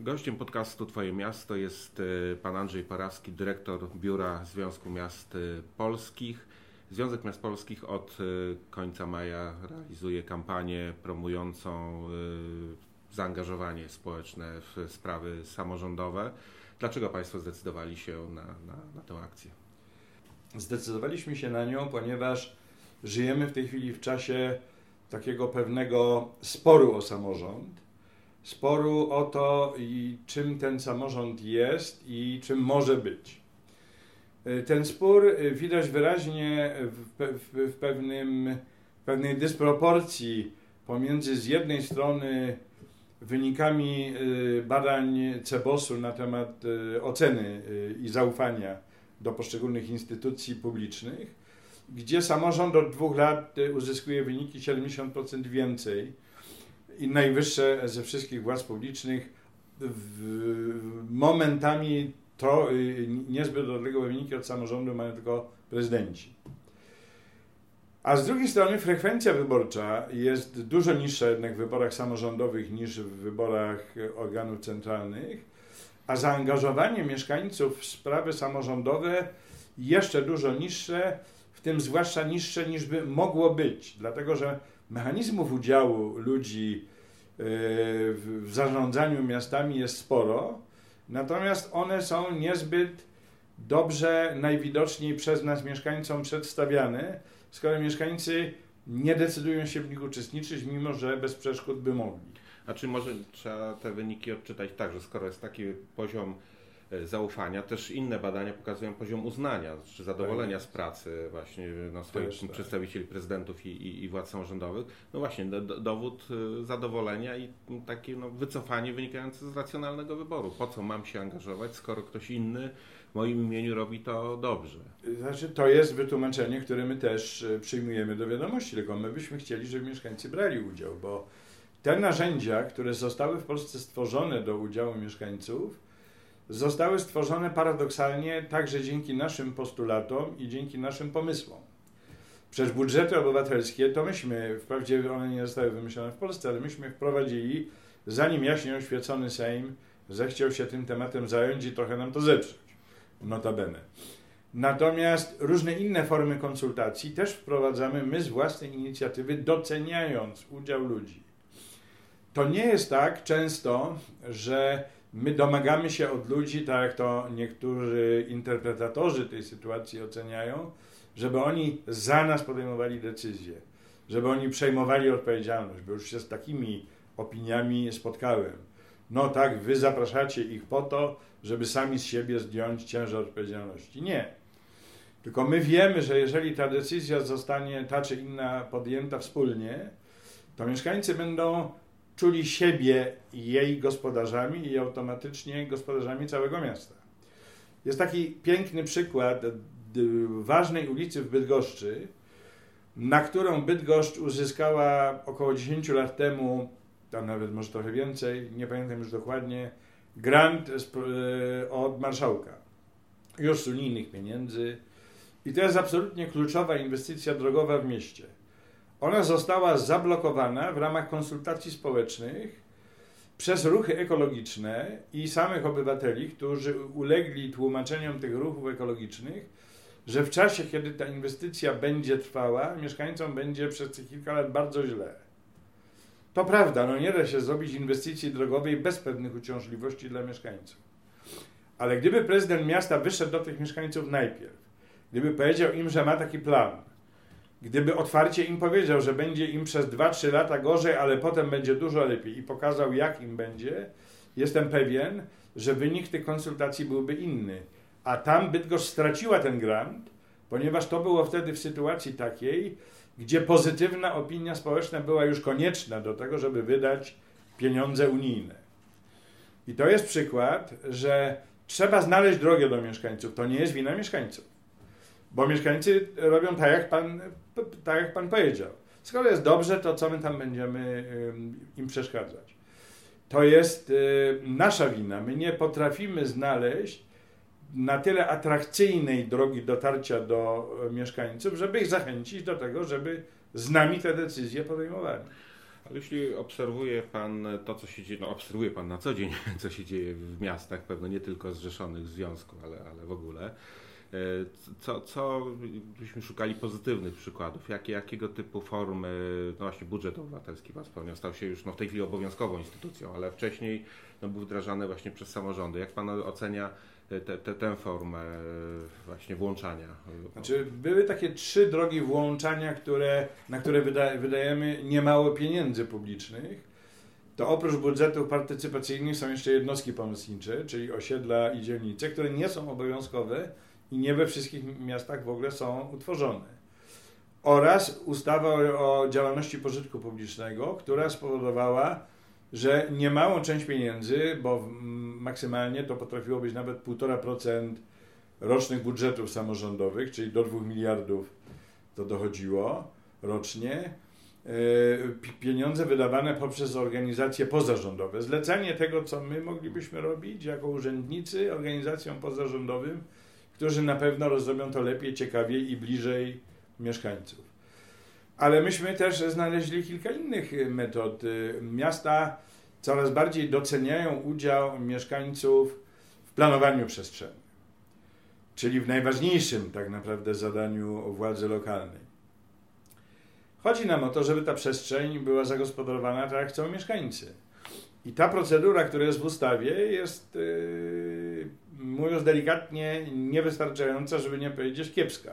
Gościem podcastu Twoje Miasto jest e, pan Andrzej Parawski, dyrektor Biura Związku Miast e, Polskich. Związek Miast Polskich od e, końca maja realizuje kampanię promującą zaangażowanie społeczne w sprawy samorządowe. Dlaczego Państwo zdecydowali się na, na, na tę akcję? Zdecydowaliśmy się na nią, ponieważ żyjemy w tej chwili w czasie takiego pewnego sporu o samorząd sporu o to, czym ten samorząd jest i czym może być. E, ten spór e, widać wyraźnie w, w, w pewnym, pewnej dysproporcji pomiędzy z jednej strony wynikami e, badań CEBOS-u na temat oceny i zaufania do poszczególnych instytucji publicznych, gdzie samorząd od dwóch lat uzyskuje wyniki 70% więcej i najwyższe ze wszystkich władz publicznych momentami to y, niezbyt odległe wyniki od samorządu mają tylko prezydenci. A z drugiej strony frekwencja wyborcza jest dużo niższa jednak w wyborach samorządowych niż w wyborach organów centralnych, a zaangażowanie mieszkańców w sprawy samorządowe jeszcze dużo niższe, w tym zwłaszcza niższe niż by mogło być, dlatego że mechanizmów udziału ludzi e, w zarządzaniu miastami jest sporo, natomiast one są niezbyt dobrze, najwidoczniej przez nas mieszkańcom przedstawiane, skoro mieszkańcy nie decydują się w nich uczestniczyć, mimo że bez przeszkód by mogli. A czy może trzeba te wyniki odczytać tak, że skoro jest taki poziom zaufania. Też inne badania pokazują poziom uznania czy zadowolenia tak z pracy właśnie no, swoich Też, tak. przedstawicieli, prezydentów i, i, i, władz samorządowych. No właśnie, do, dowód e, zadowolenia i takie no, wycofanie wynikające z racjonalnego wyboru. Po co mam się angażować, skoro ktoś inny w moim imieniu robi to dobrze? Znaczy, to jest wytłumaczenie, które my też e, przyjmujemy do wiadomości, tylko my byśmy chcieli, żeby mieszkańcy brali udział, bo te narzędzia, które zostały w Polsce stworzone do udziału mieszkańców, zostały stworzone paradoksalnie także dzięki naszym postulatom i dzięki naszym pomysłom. Przecież budżety obywatelskie to myśmy, wprawdzie one nie zostały wymyślone w Polsce, ale myśmy wprowadzili, zanim jaśnie oświecony Sejm zechciał się tym tematem zająć i trochę nam to zepsuć, notabene. Natomiast różne inne formy konsultacji też wprowadzamy my z własnej inicjatywy, doceniając udział ludzi. To nie jest tak często, że My domagamy się od ludzi, tak jak to niektórzy interpretatorzy tej sytuacji oceniają, żeby oni za nas podejmowali decyzje, żeby oni przejmowali odpowiedzialność, bo już się z takimi opiniami spotkałem. No tak, wy zapraszacie ich po to, żeby sami z siebie zdjąć ciężar odpowiedzialności. Nie. Tylko my wiemy, że jeżeli ta decyzja zostanie ta czy inna podjęta wspólnie, to mieszkańcy będą czuli siebie jej gospodarzami i automatycznie gospodarzami całego miasta. Jest taki piękny przykład ważnej ulicy w Bydgoszczy, na którą Bydgoszcz uzyskała około 10 lat temu, tam nawet może trochę więcej, nie pamiętam już dokładnie, grant e, od marszałka. Już z unijnych pieniędzy. I to jest absolutnie kluczowa inwestycja drogowa w mieście. Ona została zablokowana w ramach konsultacji społecznych przez ruchy ekologiczne i samych obywateli, którzy ulegli tłumaczeniom tych ruchów ekologicznych, że w czasie, kiedy ta inwestycja będzie trwała, mieszkańcom będzie przez kilka lat bardzo źle. To prawda, no nie da się zrobić inwestycji drogowej bez pewnych uciążliwości dla mieszkańców. Ale gdyby prezydent miasta wyszedł do tych mieszkańców najpierw, gdyby powiedział im, że ma taki plan, gdyby otwarcie im powiedział, że będzie im przez 2-3 lata gorzej, ale potem będzie dużo lepiej i pokazał, jak im będzie, jestem pewien, że wynik tych konsultacji byłby inny. A tam Bydgoszcz straciła ten grant, ponieważ to było wtedy w sytuacji takiej, gdzie pozytywna opinia społeczna była już konieczna do tego, żeby wydać pieniądze unijne. I to jest przykład, że trzeba znaleźć drogę do mieszkańców. To nie jest wina mieszkańców. Bo mieszkańcy robią tak, jak pan, tak, jak pan powiedział. Skoro jest dobrze, to co my tam będziemy im przeszkadzać? To jest y, nasza wina. My nie potrafimy znaleźć na tyle atrakcyjnej drogi dotarcia do mieszkańców, żeby ich zachęcić do tego, żeby z nami te decyzje podejmowali. Ale jeśli obserwuje Pan to, co się dzieje, no obserwuje Pan na co dzień, co się dzieje w miastach, pewno nie tylko zrzeszonych w związku, ale, ale w ogóle, e, co, co byśmy szukali pozytywnych przykładów? Jakie, jakiego typu formy, no właśnie budżet obywatelski Pan wspomniał, stał się już no w tej chwili obowiązkową instytucją, ale wcześniej no, był wdrażany właśnie przez samorządy. Jak Pan ocenia te, te, tę formę właśnie włączania. Znaczy, były takie trzy drogi włączania, które, na które wyda, wydajemy niemało pieniędzy publicznych. To oprócz budżetów partycypacyjnych są jeszcze jednostki pomocnicze, czyli osiedla i dzielnice, które nie są obowiązkowe i nie we wszystkich miastach w ogóle są utworzone. Oraz ustawa o, działalności pożytku publicznego, która spowodowała, że niemałą część pieniędzy, bo maksymalnie to potrafiło być nawet 1,5% rocznych budżetów samorządowych, czyli do 2 miliardów to dochodziło rocznie, e, pieniądze wydawane poprzez organizacje pozarządowe. Zlecenie tego, co my moglibyśmy robić jako urzędnicy organizacjom pozarządowym, którzy na pewno rozrobią to lepiej, ciekawiej i bliżej mieszkańców. Ale myśmy też znaleźli kilka innych y, metod. Y, miasta coraz bardziej doceniają udział mieszkańców w planowaniu przestrzennym, czyli w najważniejszym tak naprawdę zadaniu władzy lokalnej. Chodzi nam o to, żeby ta przestrzeń była zagospodarowana tak, jak chcą mieszkańcy. I ta procedura, która jest w ustawie, jest, yy, mówiąc delikatnie, niewystarczająca, żeby nie powiedzieć kiepska.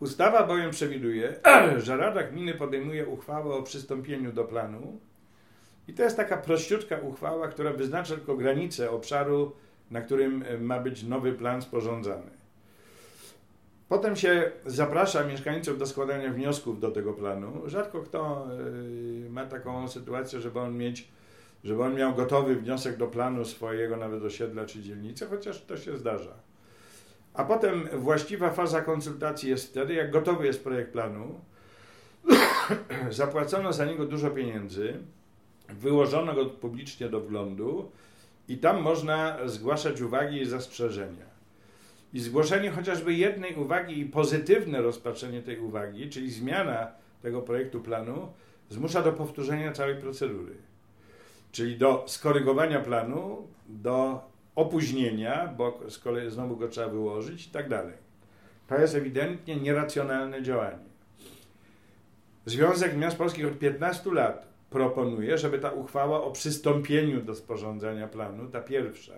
Ustawa bowiem przewiduje, że Rada Gminy podejmuje uchwałę o przystąpieniu do planu i to jest taka prościutka uchwała, która wyznacza tylko granice obszaru, na którym e, ma być nowy plan sporządzany. Potem się zaprasza mieszkańców do składania wniosków do tego planu. Rzadko kto e, ma taką sytuację, żeby on mieć, żeby on miał gotowy wniosek do planu swojego nawet osiedla czy dzielnicy, chociaż to się zdarza. A potem właściwa faza konsultacji jest wtedy, jak gotowy jest projekt planu, zapłacono za niego dużo pieniędzy, wyłożono go publicznie do wglądu i tam można zgłaszać uwagi i zastrzeżenia. I zgłoszenie chociażby jednej uwagi i pozytywne rozpatrzenie tej uwagi, czyli zmiana tego projektu planu, zmusza do powtórzenia całej procedury. Czyli do skorygowania planu, do opóźnienia, bo z kolei znowu go trzeba wyłożyć i tak dalej. To jest ewidentnie nieracjonalne działanie. Związek Miast Polskich od 15 lat proponuje, żeby ta uchwała o przystąpieniu do sporządzania planu, ta pierwsza,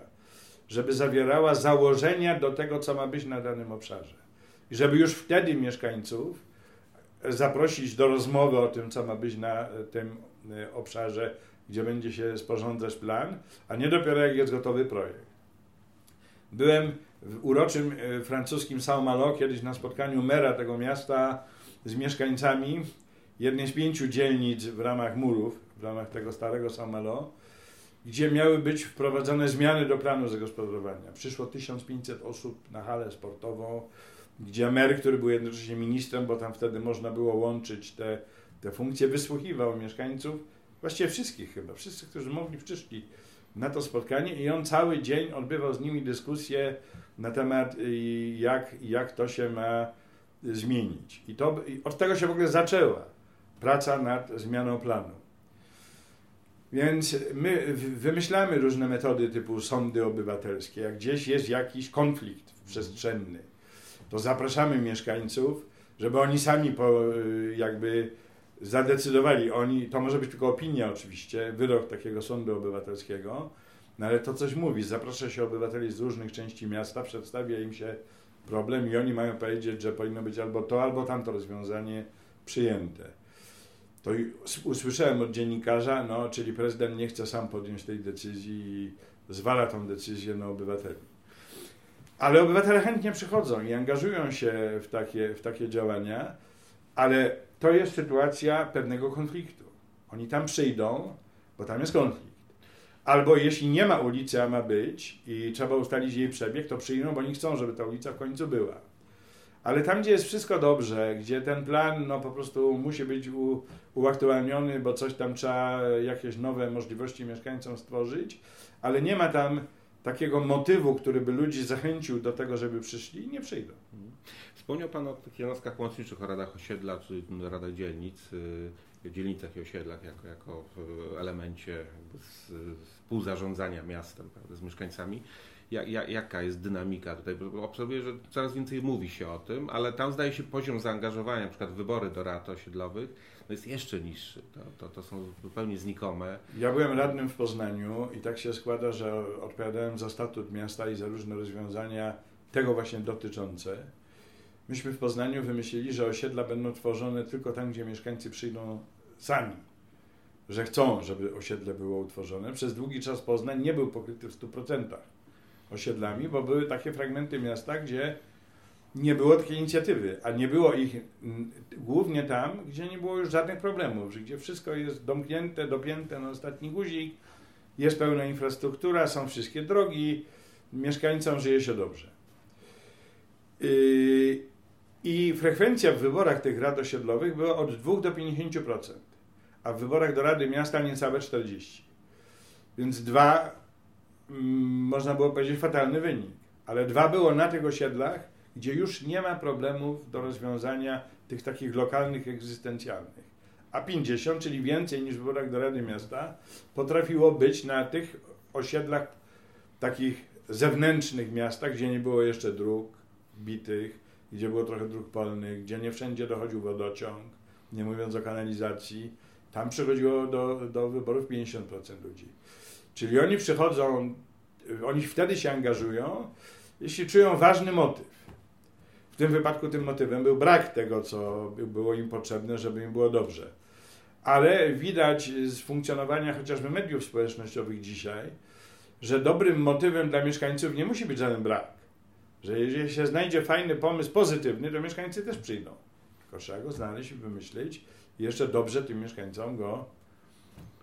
żeby zawierała założenia do tego, co ma być na danym obszarze. I żeby już wtedy mieszkańców zaprosić do rozmowy o tym, co ma być na tym e, obszarze, gdzie będzie się sporządzać plan, a nie dopiero jak jest gotowy projekt. Byłem w uroczym e, francuskim Saint-Malo kiedyś na spotkaniu mera tego miasta z mieszkańcami jednej z pięciu dzielnic w ramach murów, w ramach tego starego Saint-Malo, gdzie miały być wprowadzone zmiany do planu zagospodarowania. Przyszło 1500 osób na halę sportową, gdzie mer, który był jednocześnie ministrem, bo tam wtedy można było łączyć te, te funkcje, wysłuchiwał mieszkańców, właściwie wszystkich chyba, wszyscy, którzy mogli, przyszli na to spotkanie i on cały dzień odbywał z nimi dyskusję na temat, y, jak, jak to się ma zmienić. I, to, I od tego się w ogóle zaczęła praca nad zmianą planu. Więc my wymyślamy różne metody typu sądy obywatelskie. Jak gdzieś jest jakiś konflikt przestrzenny, to zapraszamy mieszkańców, żeby oni sami po, y, jakby zadecydowali oni, to może być tylko opinia oczywiście, wyrok takiego sądu obywatelskiego, no ale to coś mówi, zaprasza się obywateli z różnych części miasta, przedstawia im się problem i oni mają powiedzieć, że powinno być albo to, albo tamto rozwiązanie przyjęte. To usłyszałem od dziennikarza, no, czyli prezydent nie chce sam podjąć tej decyzji i zwala tą decyzję na obywateli. Ale obywatele chętnie przychodzą i angażują się w takie, w takie działania, ale to jest sytuacja pewnego konfliktu. Oni tam przyjdą, bo tam jest konflikt. Albo jeśli nie ma ulicy, a ma być i trzeba ustalić jej przebieg, to przyjdą, bo oni chcą, żeby ta ulica w końcu była. Ale tam, gdzie jest wszystko dobrze, gdzie ten plan no, po prostu musi być u, uaktualniony, bo coś tam trzeba, jakieś nowe możliwości mieszkańcom stworzyć, ale nie ma tam takiego motywu, który by ludzi zachęcił do tego, żeby przyszli, nie przyjdą. Wspomniał Pan o tych jednostkach łączniczych, o radach osiedla czy radach dzielnic. Y, dzielnicach i osiedlach jako, jako elemencie współzarządzania miastem, prawda, z mieszkańcami. Jak, jak, jaka jest dynamika tutaj? Obserwuję, że coraz więcej mówi się o tym, ale tam zdaje się poziom zaangażowania, na przykład wybory do rad osiedlowych, no jest jeszcze niższy. To, to, to są zupełnie znikome. Ja byłem radnym w Poznaniu i tak się składa, że odpowiadałem za statut miasta i za różne rozwiązania tego właśnie dotyczące. Myśmy w Poznaniu wymyślili, że osiedla będą tworzone tylko tam, gdzie mieszkańcy przyjdą sami, że chcą, żeby osiedle było utworzone. Przez długi czas Poznań nie był pokryty w 100% osiedlami, bo były takie fragmenty miasta, gdzie nie było takiej inicjatywy, a nie było ich głównie tam, gdzie nie było już żadnych problemów, gdzie wszystko jest domknięte, dopięte na ostatni guzik, jest pełna infrastruktura, są wszystkie drogi, mieszkańcom żyje się dobrze. Yy, I frekwencja w wyborach tych rad osiedlowych była od 2 do 50%, a w wyborach do Rady Miasta niecałe 40%. Więc dwa, mm, można było powiedzieć, fatalny wynik. Ale dwa było na tych osiedlach, gdzie już nie ma problemów do rozwiązania tych takich lokalnych, egzystencjalnych. A 50, czyli więcej niż w wyborach do Rady Miasta, potrafiło być na tych osiedlach takich zewnętrznych miastach, gdzie nie było jeszcze dróg bitych, gdzie było trochę dróg polnych, gdzie nie wszędzie dochodził wodociąg, nie mówiąc o kanalizacji. Tam przychodziło do, do wyborów 50% ludzi. Czyli oni przychodzą, oni wtedy się angażują, jeśli czują ważny motyw. W tym wypadku tym motywem był brak tego, co było im potrzebne, żeby im było dobrze. Ale widać z funkcjonowania chociażby mediów społecznościowych dzisiaj, że dobrym motywem dla mieszkańców nie musi być żaden brak. Że jeżeli się znajdzie fajny pomysł pozytywny, to mieszkańcy też przyjdą. Tylko trzeba go znaleźć i wymyślić i jeszcze dobrze tym mieszkańcom go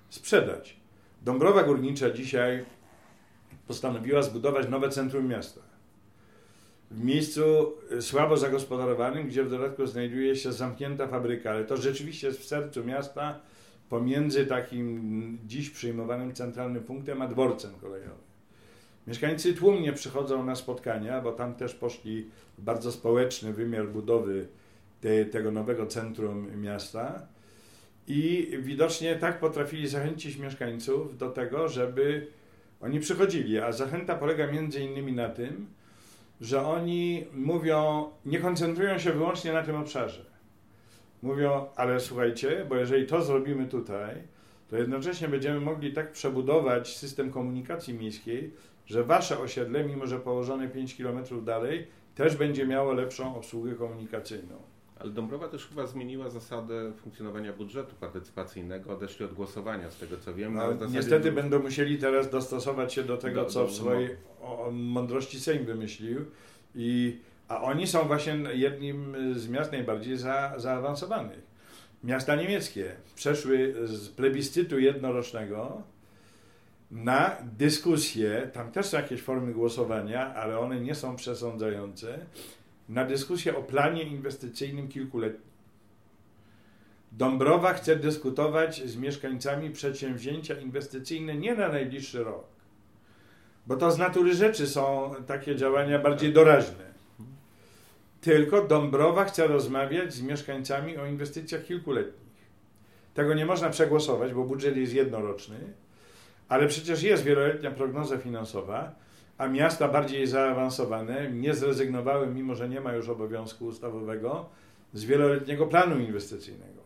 sprzedać. Dąbrowa Górnicza dzisiaj postanowiła zbudować nowe centrum miasta w miejscu y, słabo zagospodarowanym, gdzie w dodatku znajduje się zamknięta fabryka, ale to rzeczywiście jest w sercu miasta, pomiędzy takim dziś przyjmowanym centralnym punktem a dworcem kolejowym. Mieszkańcy tłumnie przychodzą na spotkania, bo tam też poszli bardzo społeczny wymiar budowy te, tego nowego centrum miasta. I widocznie tak potrafili zachęcić mieszkańców do tego, żeby oni przychodzili, a zachęta polega między innymi na tym, że oni mówią, nie koncentrują się wyłącznie na tym obszarze. Mówią, ale słuchajcie, bo jeżeli to zrobimy tutaj, to jednocześnie będziemy mogli tak przebudować system komunikacji miejskiej, że wasze osiedle, mimo że położone 5 km dalej, też będzie miało lepszą obsługę komunikacyjną. Ale Dąbrowa też chyba zmieniła zasadę funkcjonowania budżetu partycypacyjnego, odeszli od głosowania, z tego co wiem. No, niestety będą musieli teraz dostosować się do tego, do, co w swojej o, mądrości Sejm wymyślił. I, a oni są właśnie jednym z miast najbardziej za, zaawansowanych. Miasta niemieckie przeszły z plebiscytu jednorocznego na dyskusję, tam też są jakieś formy głosowania, ale one nie są przesądzające, na dyskusję o planie inwestycyjnym kilkuletnim. Dąbrowa chce dyskutować z mieszkańcami przedsięwzięcia inwestycyjne nie na najbliższy rok, bo to z natury rzeczy są takie działania bardziej doraźne. Tylko Dąbrowa chce rozmawiać z mieszkańcami o inwestycjach kilkuletnich. Tego nie można przegłosować, bo budżet jest jednoroczny, ale przecież jest wieloletnia prognoza finansowa, a miasta bardziej zaawansowane nie zrezygnowały, mimo że nie ma już obowiązku ustawowego, z wieloletniego planu inwestycyjnego.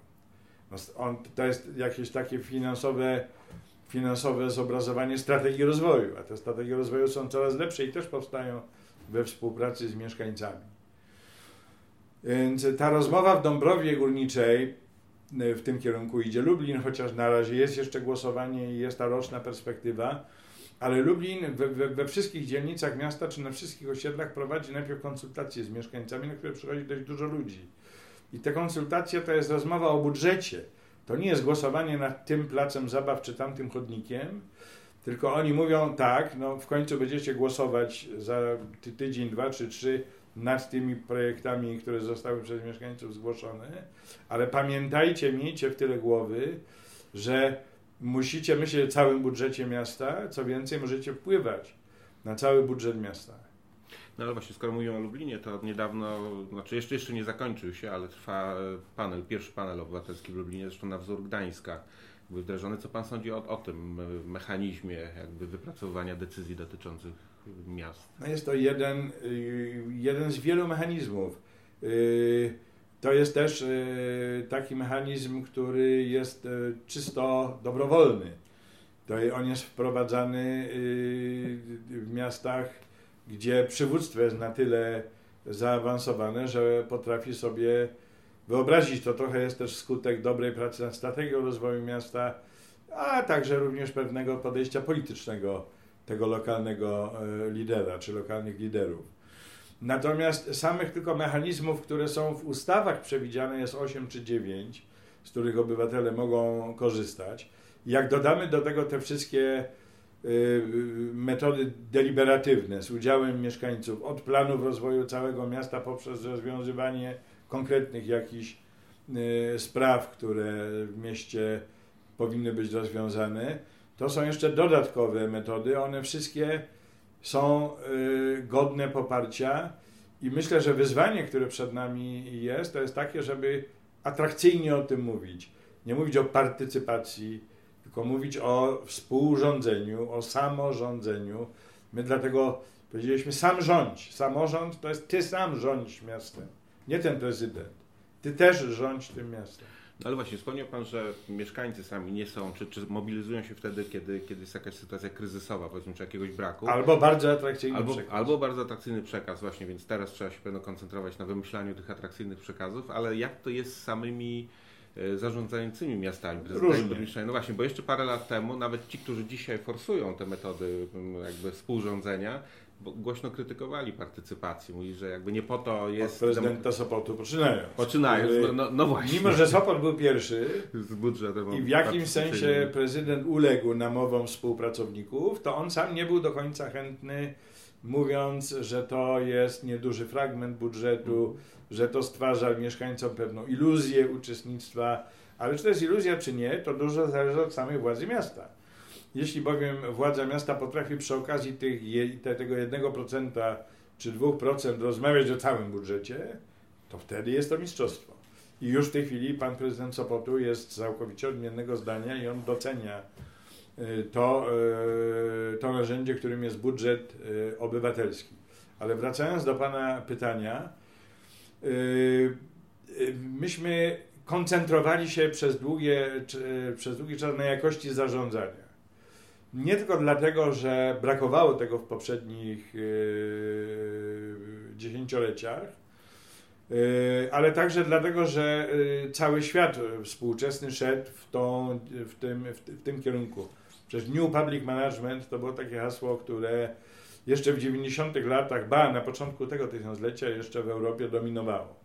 No, on, to jest jakieś takie finansowe, finansowe zobrazowanie strategii rozwoju, a te strategie rozwoju są coraz lepsze i też powstają we współpracy z mieszkańcami. Więc ta rozmowa w Dąbrowie Górniczej w tym kierunku idzie. Lublin, chociaż na razie jest jeszcze głosowanie i jest ta roczna perspektywa, ale Lublin we, we, we, wszystkich dzielnicach miasta czy na wszystkich osiedlach prowadzi najpierw konsultacje z mieszkańcami, na które przychodzi dość dużo ludzi. I te konsultacje to jest rozmowa o budżecie. To nie jest głosowanie nad tym placem zabaw czy tamtym chodnikiem, tylko oni mówią tak, no w końcu będziecie głosować za ty, tydzień, dwa czy trzy nad tymi projektami, które zostały przez mieszkańców zgłoszone, ale pamiętajcie, miejcie w tyle głowy, że musicie myśleć o całym budżecie miasta, co więcej, możecie wpływać na cały budżet miasta. No ale właśnie, skoro mówimy o Lublinie, to niedawno, znaczy jeszcze, jeszcze nie zakończył się, ale trwa panel, pierwszy panel obywatelski w Lublinie, zresztą na wzór Gdańska wdrożony. Co Pan sądzi o, o tym mechanizmie jakby wypracowywania decyzji dotyczących miast? No jest to jeden, y, jeden z wielu mechanizmów. To jest też y, taki mechanizm, który jest czysto dobrowolny. To on jest wprowadzany w miastach, gdzie przywództwo jest na tyle zaawansowane, że potrafi sobie wyobrazić. To trochę jest też skutek dobrej pracy nad strategią rozwoju miasta, a także również pewnego podejścia politycznego tego lokalnego e, lidera czy lokalnych liderów. Natomiast samych tylko mechanizmów, które są w ustawach przewidziane jest 8 czy 9, z których obywatele mogą korzystać. Jak dodamy do tego te wszystkie y, metody deliberatywne z udziałem mieszkańców, od planów rozwoju całego miasta poprzez rozwiązywanie konkretnych jakichś y, spraw, które w mieście powinny być rozwiązane, to są jeszcze dodatkowe metody. One wszystkie są y, godne poparcia i myślę, że wyzwanie, które przed nami jest, to jest takie, żeby atrakcyjnie o tym mówić. Nie mówić o partycypacji, tylko mówić o współrządzeniu, o samorządzeniu. My dlatego powiedzieliśmy sam rządź. Samorząd to jest ty sam rządź miastem, nie ten prezydent. Ty też rządź tym miastem. No ale właśnie, wspomniał Pan, że mieszkańcy sami nie są, czy, czy mobilizują się wtedy, kiedy, kiedy jest jakaś sytuacja kryzysowa, powiedzmy, czy jakiegoś braku. Albo bardzo atrakcyjny albo, przekaz. Albo bardzo atrakcyjny przekaz, właśnie, więc teraz trzeba się pewno koncentrować na wymyślaniu tych atrakcyjnych przekazów, ale jak to jest z samymi e, zarządzającymi miastami, prezydentami No właśnie, bo jeszcze parę lat temu nawet ci, którzy dzisiaj forsują te metody jakby współrządzenia, głośno krytykowali partycypację. Mówi, że jakby nie po to jest... Od prezydenta Sopotu poczynając. Poczynając, no, no, no, właśnie. Mimo, że Sopot był pierwszy z budżetem i w jakimś sensie prezydent uległ namowom współpracowników, to on sam nie był do końca chętny, mówiąc, że to jest nieduży fragment budżetu, mm. że to stwarza mieszkańcom pewną iluzję uczestnictwa, ale czy to jest iluzja, czy nie, to dużo zależy od samej władzy miasta. Jeśli bowiem władza miasta potrafi przy okazji tych, te, tego 1% czy 2% rozmawiać o całym budżecie, to wtedy jest to mistrzostwo. I już w tej chwili pan prezydent Sopotu jest całkowicie odmiennego zdania i on docenia y, to, y, to narzędzie, którym jest budżet y, obywatelski. Ale wracając do pana pytania, myśmy koncentrowali się przez, długie, przez długi czas na jakości zarządzania. Nie tylko dlatego, że brakowało tego w poprzednich yy, dziesięcioleciach, yy, ale także dlatego, że yy, cały świat współczesny szedł w, tą, w, tym, w, tym kierunku. Przecież New Public Management to było takie hasło, które jeszcze w 90 latach, ba, na początku tego tysiąclecia jeszcze w Europie dominowało.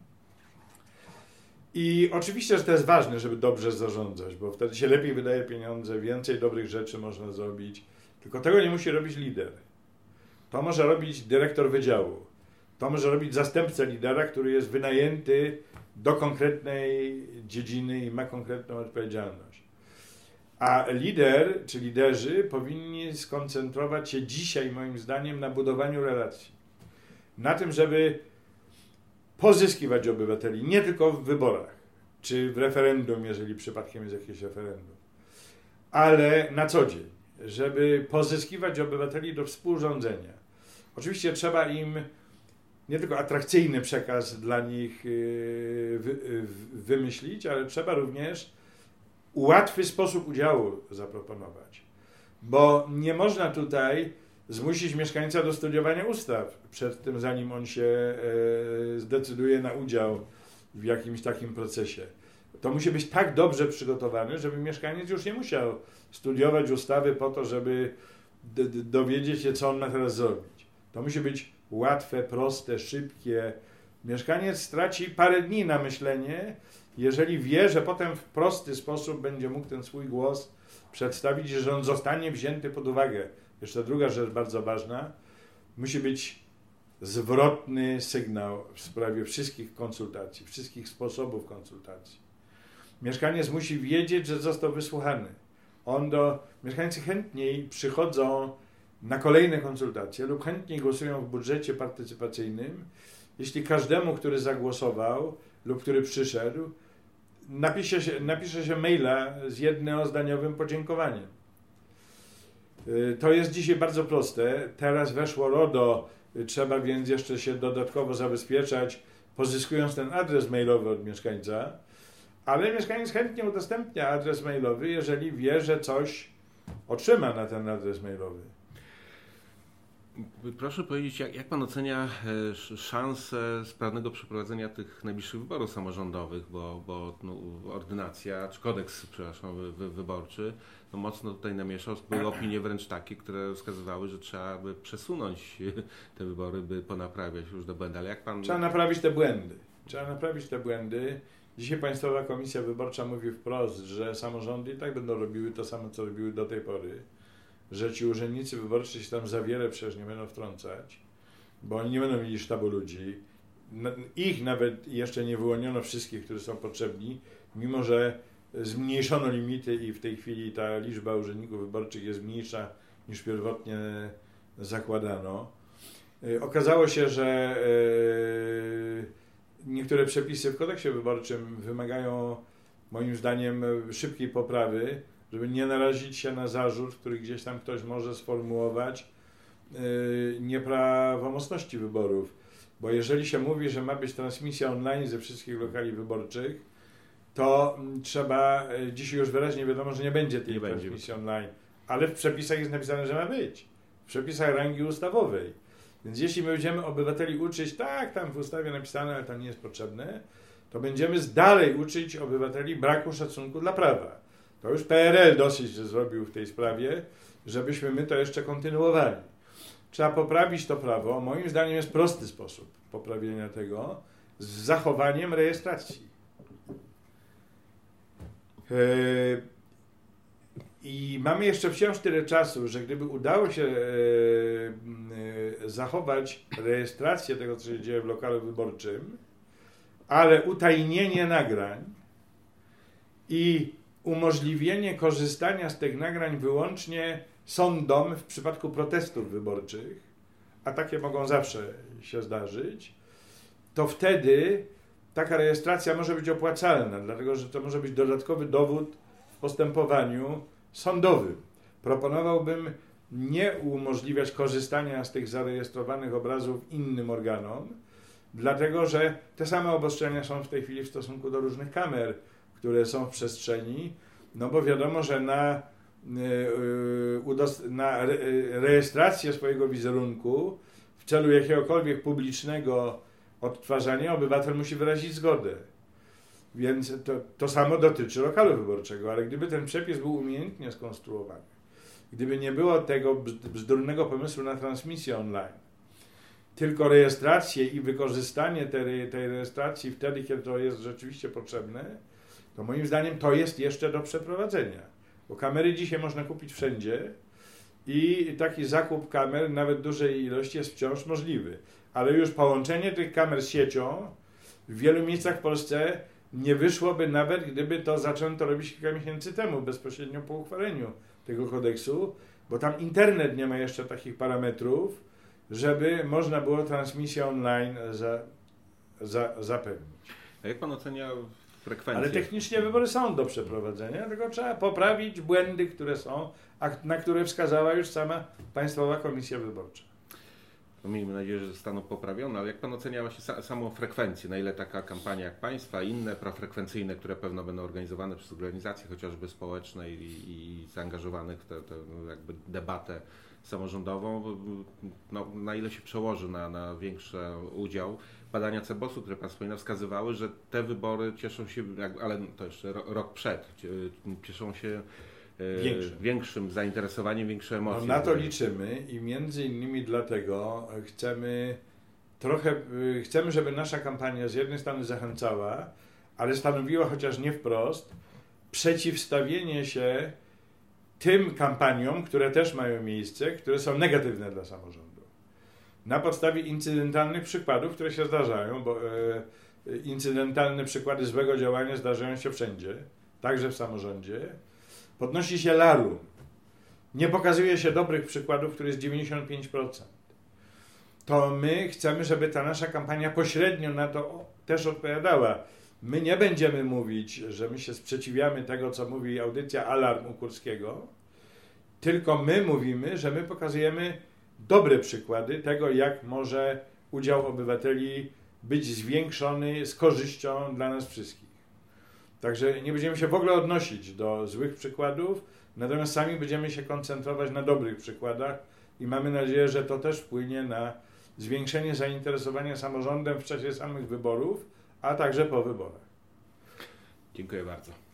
I oczywiście, że to jest ważne, żeby dobrze zarządzać, bo wtedy się lepiej wydaje pieniądze, więcej dobrych rzeczy można zrobić. Tylko tego nie musi robić lider. To może robić dyrektor wydziału. To może robić zastępca lidera, który jest wynajęty do konkretnej dziedziny i ma konkretną odpowiedzialność. A lider czy liderzy powinni skoncentrować się dzisiaj, moim zdaniem, na budowaniu relacji. Na tym, żeby pozyskiwać obywateli, nie tylko w wyborach, czy w referendum, jeżeli przypadkiem jest jakieś referendum, ale na co dzień, żeby pozyskiwać obywateli do współrządzenia. Oczywiście trzeba im nie tylko atrakcyjny przekaz dla nich yy, wymyślić, ale trzeba również łatwy sposób udziału zaproponować. Bo nie można tutaj zmusić mieszkańca do studiowania ustaw przed tym, zanim on się e, zdecyduje na udział w jakimś takim procesie. To musi być tak dobrze przygotowane, żeby mieszkaniec już nie musiał studiować ustawy po to, żeby dowiedzieć się, co on ma teraz zrobić. To musi być łatwe, proste, szybkie. Mieszkaniec straci parę dni na myślenie, jeżeli wie, że potem w prosty sposób będzie mógł ten swój głos przedstawić, że on zostanie wzięty pod uwagę jeszcze druga rzecz bardzo ważna, musi być zwrotny sygnał w sprawie wszystkich konsultacji, wszystkich sposobów konsultacji. Mieszkaniec musi wiedzieć, że został wysłuchany. On do, mieszkańcy chętniej przychodzą na kolejne konsultacje lub chętnie głosują w budżecie partycypacyjnym, jeśli każdemu, który zagłosował lub który przyszedł, napisze się, napisze się maila z jednozdaniowym podziękowaniem. Y, to jest dzisiaj bardzo proste. Teraz weszło RODO, trzeba więc jeszcze się dodatkowo zabezpieczać, pozyskując ten adres mailowy od mieszkańca, ale mieszkaniec chętnie udostępnia adres mailowy, jeżeli wie, że coś otrzyma na ten adres mailowy. Proszę powiedzieć, jak, jak Pan ocenia e, szanse sprawnego przeprowadzenia tych najbliższych wyborów samorządowych, bo, bo no, ordynacja, czy kodeks, przepraszam, wy, wyborczy, no mocno tutaj namieszał. Były opinie wręcz takie, które wskazywały, że trzeba by przesunąć te wybory, by ponaprawiać różne błędy. Ale jak Pan... Trzeba naprawić te błędy. Trzeba naprawić te błędy. Dzisiaj Państwowa Komisja Wyborcza mówi wprost, że samorządy i tak będą robiły to samo, co robiły do tej pory że ci urzędnicy wyborczy się tam za wiele przecież nie będą wtrącać, bo oni nie będą mieli sztabu ludzi. Ich nawet jeszcze nie wyłoniono wszystkich, którzy są potrzebni, mimo że zmniejszono limity i w tej chwili ta liczba urzędników wyborczych jest mniejsza niż pierwotnie zakładano. Y, okazało się, że y, niektóre przepisy w kodeksie wyborczym wymagają moim zdaniem szybkiej poprawy, żeby nie narazić się na zarzut, który gdzieś tam ktoś może sformułować yy, nieprawomocności wyborów. Bo jeżeli się mówi, że ma być transmisja online ze wszystkich lokali wyborczych, to mm, trzeba, yy, dzisiaj już wyraźnie wiadomo, że nie będzie tej nie transmisji będzie. online, ale w przepisach jest napisane, że ma być. W przepisach rangi ustawowej. Więc jeśli my będziemy obywateli uczyć, tak, tam w ustawie napisane, ale to nie jest potrzebne, to będziemy dalej uczyć obywateli braku szacunku dla prawa. To już PRL dosyć zrobił w tej sprawie, żebyśmy my to jeszcze kontynuowali. Trzeba poprawić to prawo. Moim zdaniem jest prosty sposób poprawienia tego z zachowaniem rejestracji. E, I mamy jeszcze wciąż tyle czasu, że gdyby udało się e, e, zachować rejestrację tego, co się dzieje w lokalu wyborczym, ale utajnienie nagrań i umożliwienie korzystania z tych nagrań wyłącznie sądom w przypadku protestów wyborczych, a takie mogą zawsze się zdarzyć, to wtedy taka rejestracja może być opłacalna, dlatego że to może być dodatkowy dowód w postępowaniu sądowym. Proponowałbym nie umożliwiać korzystania z tych zarejestrowanych obrazów innym organom, dlatego że te same obostrzenia są w tej chwili w stosunku do różnych kamer które są w przestrzeni, no bo wiadomo, że na, y, y, na rejestrację swojego wizerunku w celu jakiegokolwiek publicznego odtwarzania obywatel musi wyrazić zgodę. Więc to, to samo dotyczy lokalu wyborczego, ale gdyby ten przepis był umiejętnie skonstruowany, gdyby nie było tego bzdurnego pomysłu na transmisję online, tylko rejestrację i wykorzystanie tej, tej rejestracji wtedy, kiedy to jest rzeczywiście potrzebne, to moim zdaniem to jest jeszcze do przeprowadzenia. Bo kamery dzisiaj można kupić wszędzie i taki zakup kamer, nawet dużej ilości, jest wciąż możliwy. Ale już połączenie tych kamer z siecią w wielu miejscach w Polsce nie wyszłoby nawet, gdyby to zaczęto robić kilka miesięcy temu, bezpośrednio po uchwaleniu tego kodeksu, bo tam internet nie ma jeszcze takich parametrów, żeby można było transmisję online za, za, zapewnić. A jak pan ocenia Ale technicznie wybory są do przeprowadzenia, tylko trzeba poprawić błędy, które są, a na które wskazała już sama Państwowa Komisja Wyborcza. No miejmy nadzieję, że zostaną poprawione, ale jak Pan ocenia właśnie samą frekwencję, na ile taka kampania jak Państwa, inne profrekwencyjne, które pewno będą organizowane przez organizacje chociażby społeczne i, i zaangażowanych w tę jakby debatę samorządową, no, na ile się przełoży na, na większy udział? Badania Cebosu, które Pan wspomina, wskazywały, że te wybory cieszą się, ale to jeszcze rok przed, cieszą się większym, większym zainteresowaniem, większe emocje. No na to liczymy i między innymi dlatego chcemy trochę, e, chcemy, żeby nasza kampania z jednej strony zachęcała, ale stanowiła chociaż nie wprost przeciwstawienie się tym kampaniom, które też mają miejsce, które są negatywne dla samorządu na podstawie incydentalnych przykładów, które się zdarzają, bo e, incydentalne przykłady złego działania zdarzają się wszędzie, także w samorządzie, podnosi się larum. nie pokazuje się dobrych przykładów, które jest 95%. To my chcemy, żeby ta nasza kampania pośrednio na to też odpowiadała. My nie będziemy mówić, że my się sprzeciwiamy tego, co mówi audycja Alarm u Kurskiego, tylko my mówimy, że my pokazujemy dobre przykłady tego, jak może udział obywateli być zwiększony z korzyścią dla nas wszystkich. Także nie będziemy się w ogóle odnosić do złych przykładów, natomiast sami będziemy się koncentrować na dobrych przykładach i mamy nadzieję, że to też wpłynie na zwiększenie zainteresowania samorządem w czasie samych wyborów, a także po wyborach. Dziękuję bardzo.